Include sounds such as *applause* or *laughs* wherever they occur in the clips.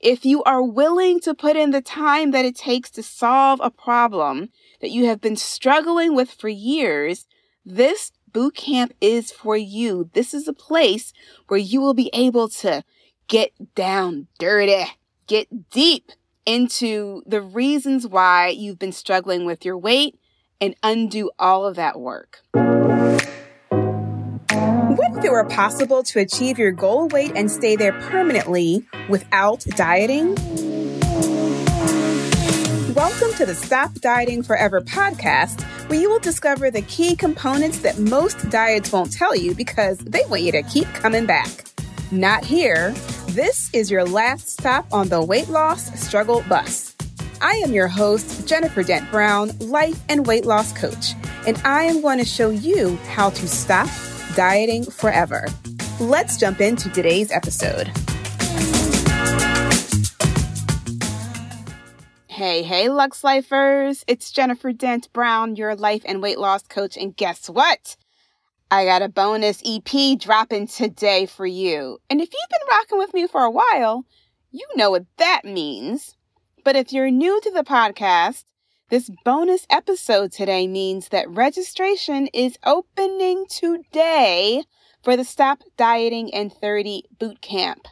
If you are willing to put in the time that it takes to solve a problem that you have been struggling with for years, this boot camp is for you. This is a place where you will be able to get down dirty, get deep into the reasons why you've been struggling with your weight and undo all of that work. If it were possible to achieve your goal weight and stay there permanently without dieting? Welcome to the Stop Dieting Forever podcast, where you will discover the key components that most diets won't tell you because they want you to keep coming back. Not here. This is your last stop on the weight loss struggle bus. I am your host, Jennifer Dent Brown, life and weight loss coach, and I am going to show you how to stop dieting forever. Let's jump into today's episode. Hey, hey, Lux Lifers. It's Jennifer Dent Brown, your life and weight loss coach. And guess what? I got a bonus EP dropping today for you. And if you've been rocking with me for a while, you know what that means. But if you're new to the podcast, this bonus episode today means that registration is opening today for the Stop Dieting in 30 Boot Camp.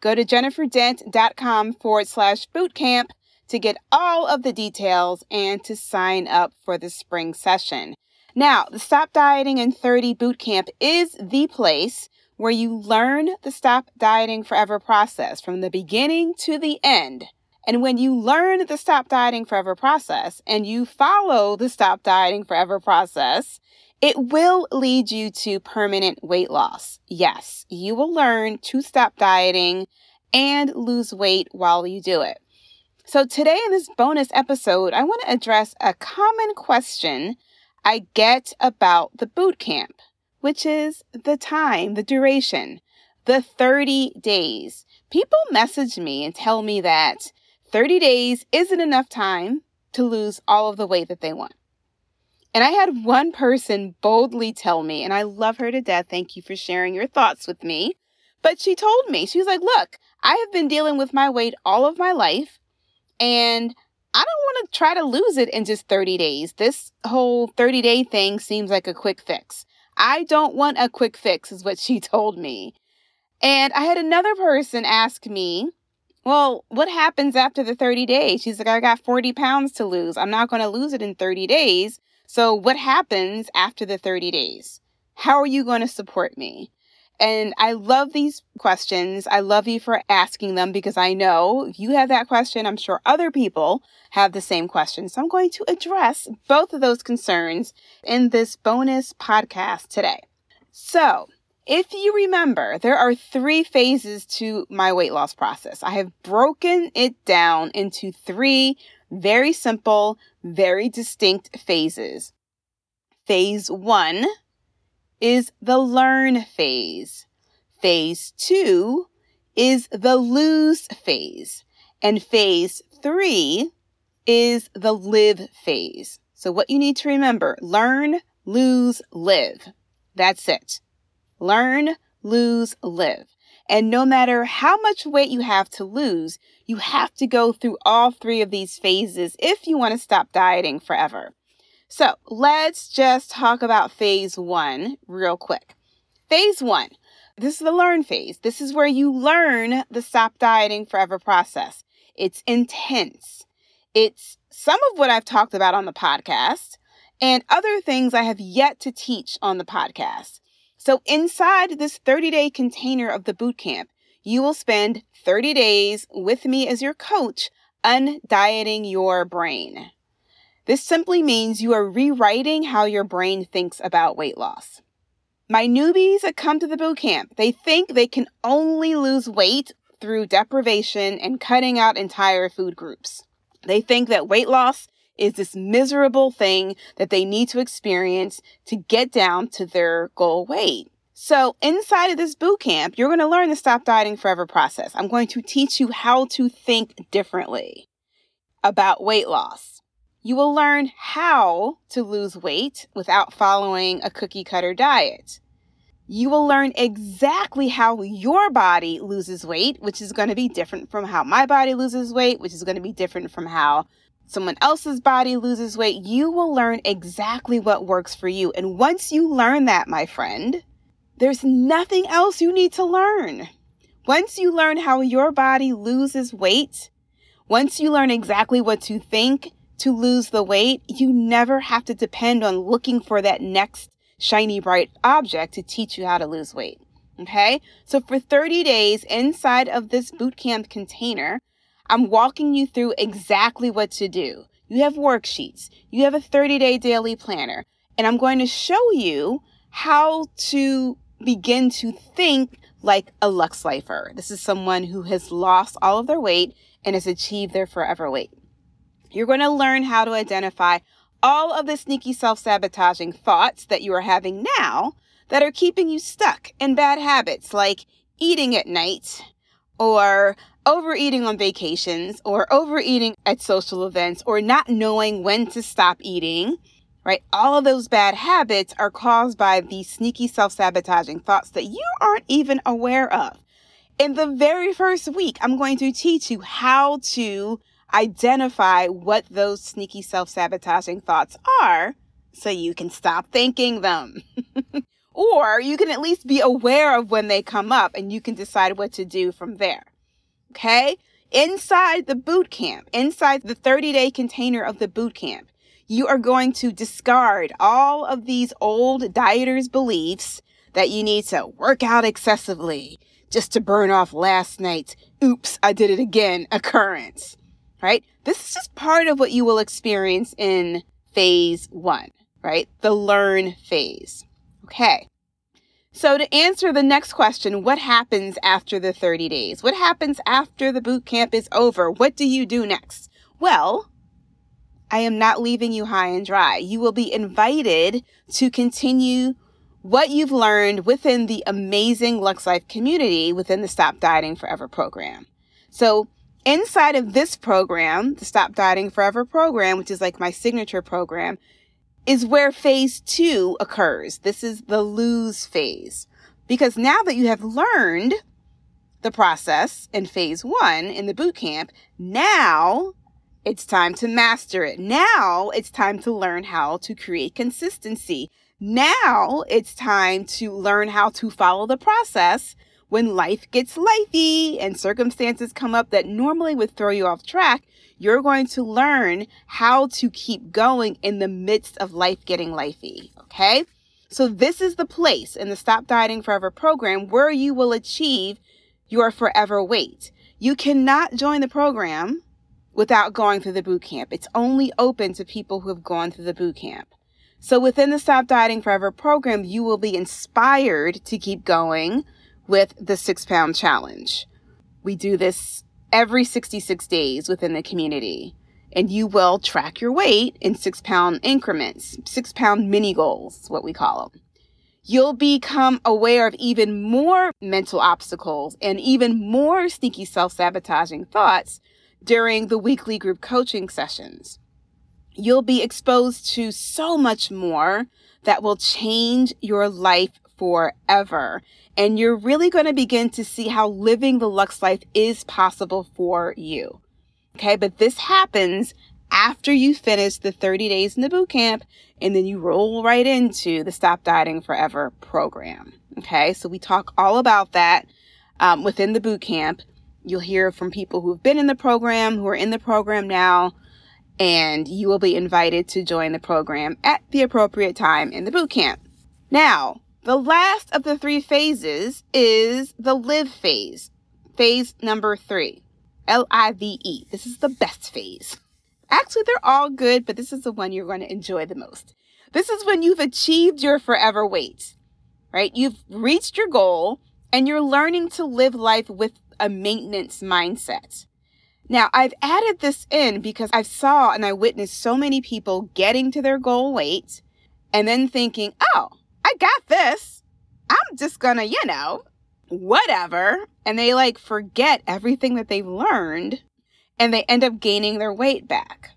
Go to jenniferdent.com forward slash boot camp to get all of the details and to sign up for the spring session. Now, the Stop Dieting in 30 Bootcamp is the place where you learn the Stop Dieting Forever process from the beginning to the end. And when you learn the Stop Dieting Forever process and you follow the Stop Dieting Forever process, it will lead you to permanent weight loss. Yes, you will learn to stop dieting and lose weight while you do it. So, today in this bonus episode, I want to address a common question I get about the boot camp, which is the time, the duration, the 30 days. People message me and tell me that 30 days isn't enough time to lose all of the weight that they want. And I had one person boldly tell me, and I love her to death. Thank you for sharing your thoughts with me. But she told me, she was like, Look, I have been dealing with my weight all of my life. And I don't want to try to lose it in just 30 days. This whole 30 day thing seems like a quick fix. I don't want a quick fix, is what she *laughs* told me. And I had another person ask me, Well, what happens after the 30 days? She's like, I got 40 pounds to lose. I'm not going to lose it in 30 days. So, what happens after the 30 days? How are you going to support me? And I love these questions. I love you for asking them because I know you have that question. I'm sure other people have the same question. So I'm going to address both of those concerns in this bonus podcast today. So, if you remember, there are three phases to my weight loss process. I have broken it down into three very simple, very distinct phases. Phase one is the learn phase. Phase two is the lose phase. And phase three is the live phase. So what you need to remember, learn, lose, live. That's it. Learn, lose, live. And no matter how much weight you have to lose, you have to go through all three of these phases if you want to stop dieting forever. So let's just talk about phase one real quick. Phase one, this is the learn phase. This is where you learn the stop dieting forever process. It's intense. It's some of what I've talked about on the podcast and other things I have yet to teach on the podcast. So inside this 30 day container of the boot camp, you will spend 30 days with me as your coach, undieting your brain. This simply means you are rewriting how your brain thinks about weight loss. My newbies that come to the boot camp, they think they can only lose weight through deprivation and cutting out entire food groups. They think that weight loss is this miserable thing that they need to experience to get down to their goal weight. So, inside of this boot camp, you're going to learn the Stop Dieting Forever process. I'm going to teach you how to think differently about weight loss. You will learn how to lose weight without following a cookie cutter diet. You will learn exactly how your body loses weight, which is going to be different from how my body loses weight, which is going to be different from how someone else's body loses weight. You will learn exactly what works for you. And once you learn that, my friend, there's nothing else you need to learn. Once you learn how your body loses weight, once you learn exactly what to think to lose the weight, you never have to depend on looking for that next shiny bright object to teach you how to lose weight. Okay. So for 30 days inside of this bootcamp container, I'm walking you through exactly what to do. You have worksheets. You have a 30 day daily planner and I'm going to show you how to begin to think like a Lux Lifer. This is someone who has lost all of their weight and has achieved their forever weight. You're going to learn how to identify all of the sneaky self sabotaging thoughts that you are having now that are keeping you stuck in bad habits like eating at night or overeating on vacations or overeating at social events or not knowing when to stop eating right? All of those bad habits are caused by these sneaky self sabotaging thoughts that you aren't even aware of. In the very first week, I'm going to teach you how to identify what those sneaky self sabotaging thoughts are so you can stop thinking them. *laughs* or you can at least be aware of when they come up and you can decide what to do from there. Okay? Inside the boot camp, inside the 30 day container of the boot camp, you are going to discard all of these old dieters' beliefs that you need to work out excessively just to burn off last night's oops, I did it again occurrence, right? This is just part of what you will experience in phase one, right? The learn phase. Okay. So to answer the next question, what happens after the 30 days? What happens after the boot camp is over? What do you do next? Well, I am not leaving you high and dry. You will be invited to continue what you've learned within the amazing Lux Life community within the Stop Dieting Forever program. So, inside of this program, the Stop Dieting Forever program, which is like my signature program, is where phase two occurs. This is the lose phase. Because now that you have learned the process in phase one in the boot camp, now it's time to master it. Now it's time to learn how to create consistency. Now it's time to learn how to follow the process when life gets lifey and circumstances come up that normally would throw you off track. You're going to learn how to keep going in the midst of life getting lifey. Okay. So this is the place in the Stop Dieting Forever program where you will achieve your forever weight. You cannot join the program without going through the boot camp. It's only open to people who have gone through the boot camp. So within the Stop Dieting Forever program, you will be inspired to keep going with the six pound challenge. We do this every 66 days within the community and you will track your weight in six pound increments, six pound mini goals, what we call them. You'll become aware of even more mental obstacles and even more sneaky self sabotaging thoughts during the weekly group coaching sessions. You'll be exposed to so much more that will change your life forever. And you're really going to begin to see how living the Lux life is possible for you. Okay. But this happens after you finish the 30 days in the boot camp and then you roll right into the Stop Dieting Forever program. Okay. So we talk all about that um, within the boot camp. You'll hear from people who've been in the program, who are in the program now, and you will be invited to join the program at the appropriate time in the boot camp. Now, the last of the three phases is the live phase, phase number three, L I V E. This is the best phase. Actually, they're all good, but this is the one you're going to enjoy the most. This is when you've achieved your forever weight, right? You've reached your goal and you're learning to live life with a maintenance mindset. Now, I've added this in because I saw and I witnessed so many people getting to their goal weight and then thinking, oh, I got this. I'm just gonna, you know, whatever. And they like forget everything that they've learned and they end up gaining their weight back.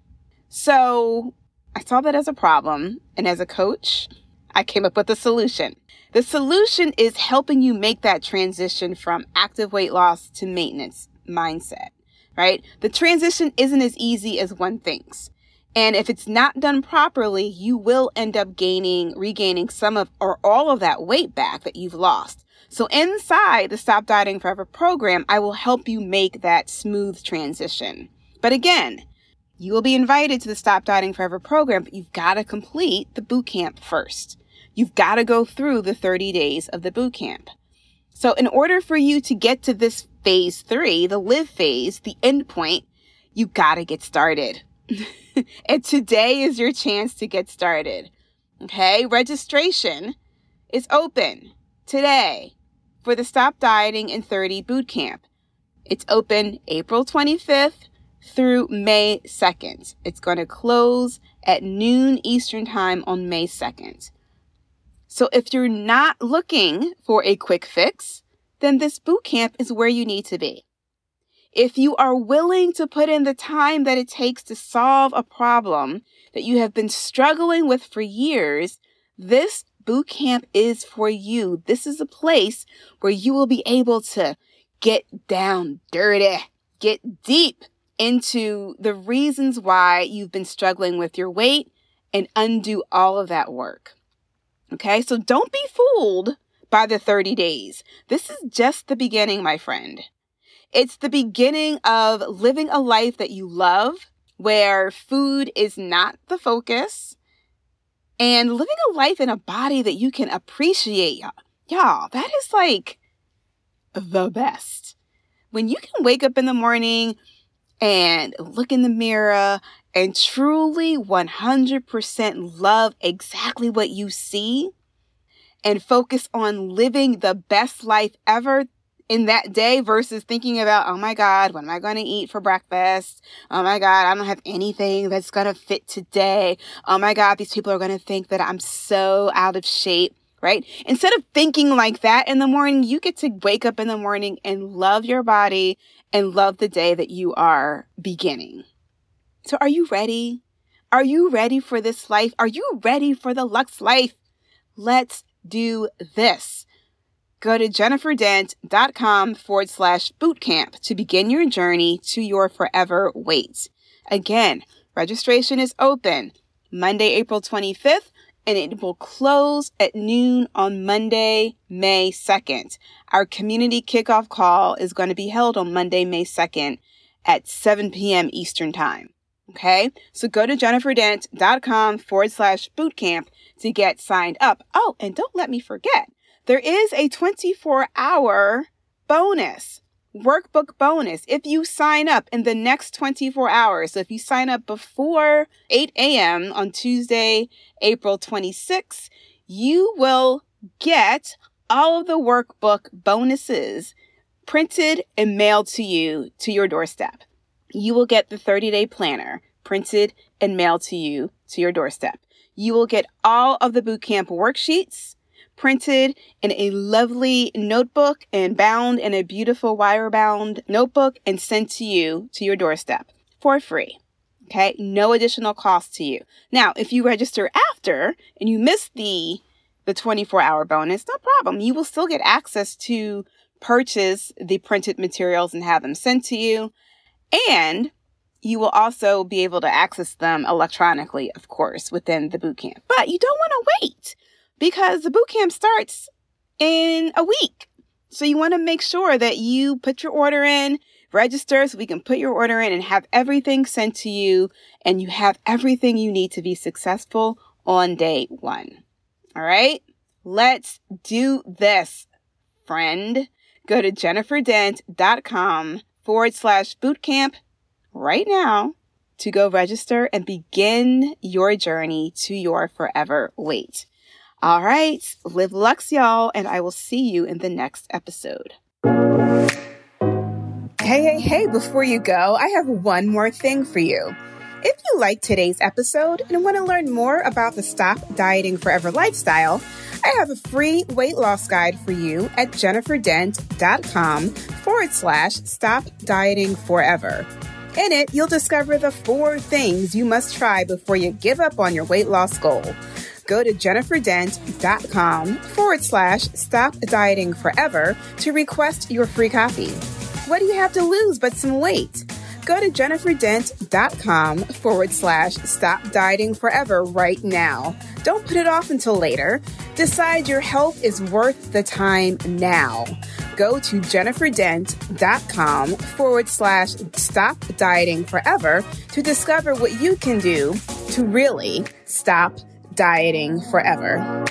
So I saw that as a problem. And as a coach, I came up with a solution. The solution is helping you make that transition from active weight loss to maintenance mindset, right? The transition isn't as easy as one thinks. And if it's not done properly, you will end up gaining, regaining some of or all of that weight back that you've lost. So inside the Stop Dieting Forever program, I will help you make that smooth transition. But again, you will be invited to the Stop Dieting Forever program, but you've got to complete the boot camp first. You've got to go through the 30 days of the boot camp. So in order for you to get to this phase three, the live phase, the end point, you got to get started. *laughs* *laughs* and today is your chance to get started. Okay, registration is open today for the Stop Dieting in 30 boot camp. It's open April 25th through May 2nd. It's going to close at noon Eastern Time on May 2nd. So if you're not looking for a quick fix, then this boot camp is where you need to be. If you are willing to put in the time that it takes to solve a problem that you have been struggling with for years, this boot camp is for you. This is a place where you will be able to get down dirty, get deep into the reasons why you've been struggling with your weight and undo all of that work. Okay, so don't be fooled by the 30 days. This is just the beginning, my friend. It's the beginning of living a life that you love, where food is not the focus, and living a life in a body that you can appreciate. Y'all, y'all that is like the best. When you can wake up in the morning and look in the mirror and truly 100% love exactly what you see and focus on living the best life ever, in that day versus thinking about, oh my God, what am I going to eat for breakfast? Oh my God, I don't have anything that's going to fit today. Oh my God, these people are going to think that I'm so out of shape, right? Instead of thinking like that in the morning, you get to wake up in the morning and love your body and love the day that you are beginning. So are you ready? Are you ready for this life? Are you ready for the Lux life? Let's do this. Go to jenniferdent.com forward slash bootcamp to begin your journey to your forever weight. Again, registration is open Monday, April 25th, and it will close at noon on Monday, May 2nd. Our community kickoff call is going to be held on Monday, May 2nd at 7 p.m. Eastern Time. Okay, so go to jenniferdent.com forward slash bootcamp to get signed up. Oh, and don't let me forget, there is a 24 hour bonus, workbook bonus if you sign up in the next 24 hours. So if you sign up before 8 a.m. on Tuesday, April 26th, you will get all of the workbook bonuses printed and mailed to you to your doorstep. You will get the 30 day planner printed and mailed to you to your doorstep. You will get all of the bootcamp worksheets printed in a lovely notebook and bound in a beautiful wire bound notebook and sent to you to your doorstep for free. Okay, no additional cost to you. Now, if you register after and you miss the the 24 hour bonus, no problem. You will still get access to purchase the printed materials and have them sent to you. And you will also be able to access them electronically, of course, within the bootcamp. But you don't want to wait because the boot camp starts in a week. So you want to make sure that you put your order in, register so we can put your order in and have everything sent to you and you have everything you need to be successful on day one. All right. Let's do this, friend. Go to jenniferdent.com forward slash bootcamp right now to go register and begin your journey to your forever weight. All right, live Lux, y'all, and I will see you in the next episode. Hey, hey, hey, before you go, I have one more thing for you. If you like today's episode and want to learn more about the Stop Dieting Forever lifestyle, I have a free weight loss guide for you at jenniferdent.com forward slash stop dieting forever. In it, you'll discover the four things you must try before you give up on your weight loss goal. Go to jenniferdent.com forward slash stop dieting forever to request your free copy. What do you have to lose but some weight? Go to jenniferdent.com forward slash stop dieting forever right now. Don't put it off until later. Decide your health is worth the time now. Go to jenniferdent.com forward slash stop dieting forever to discover what you can do to really stop dieting forever.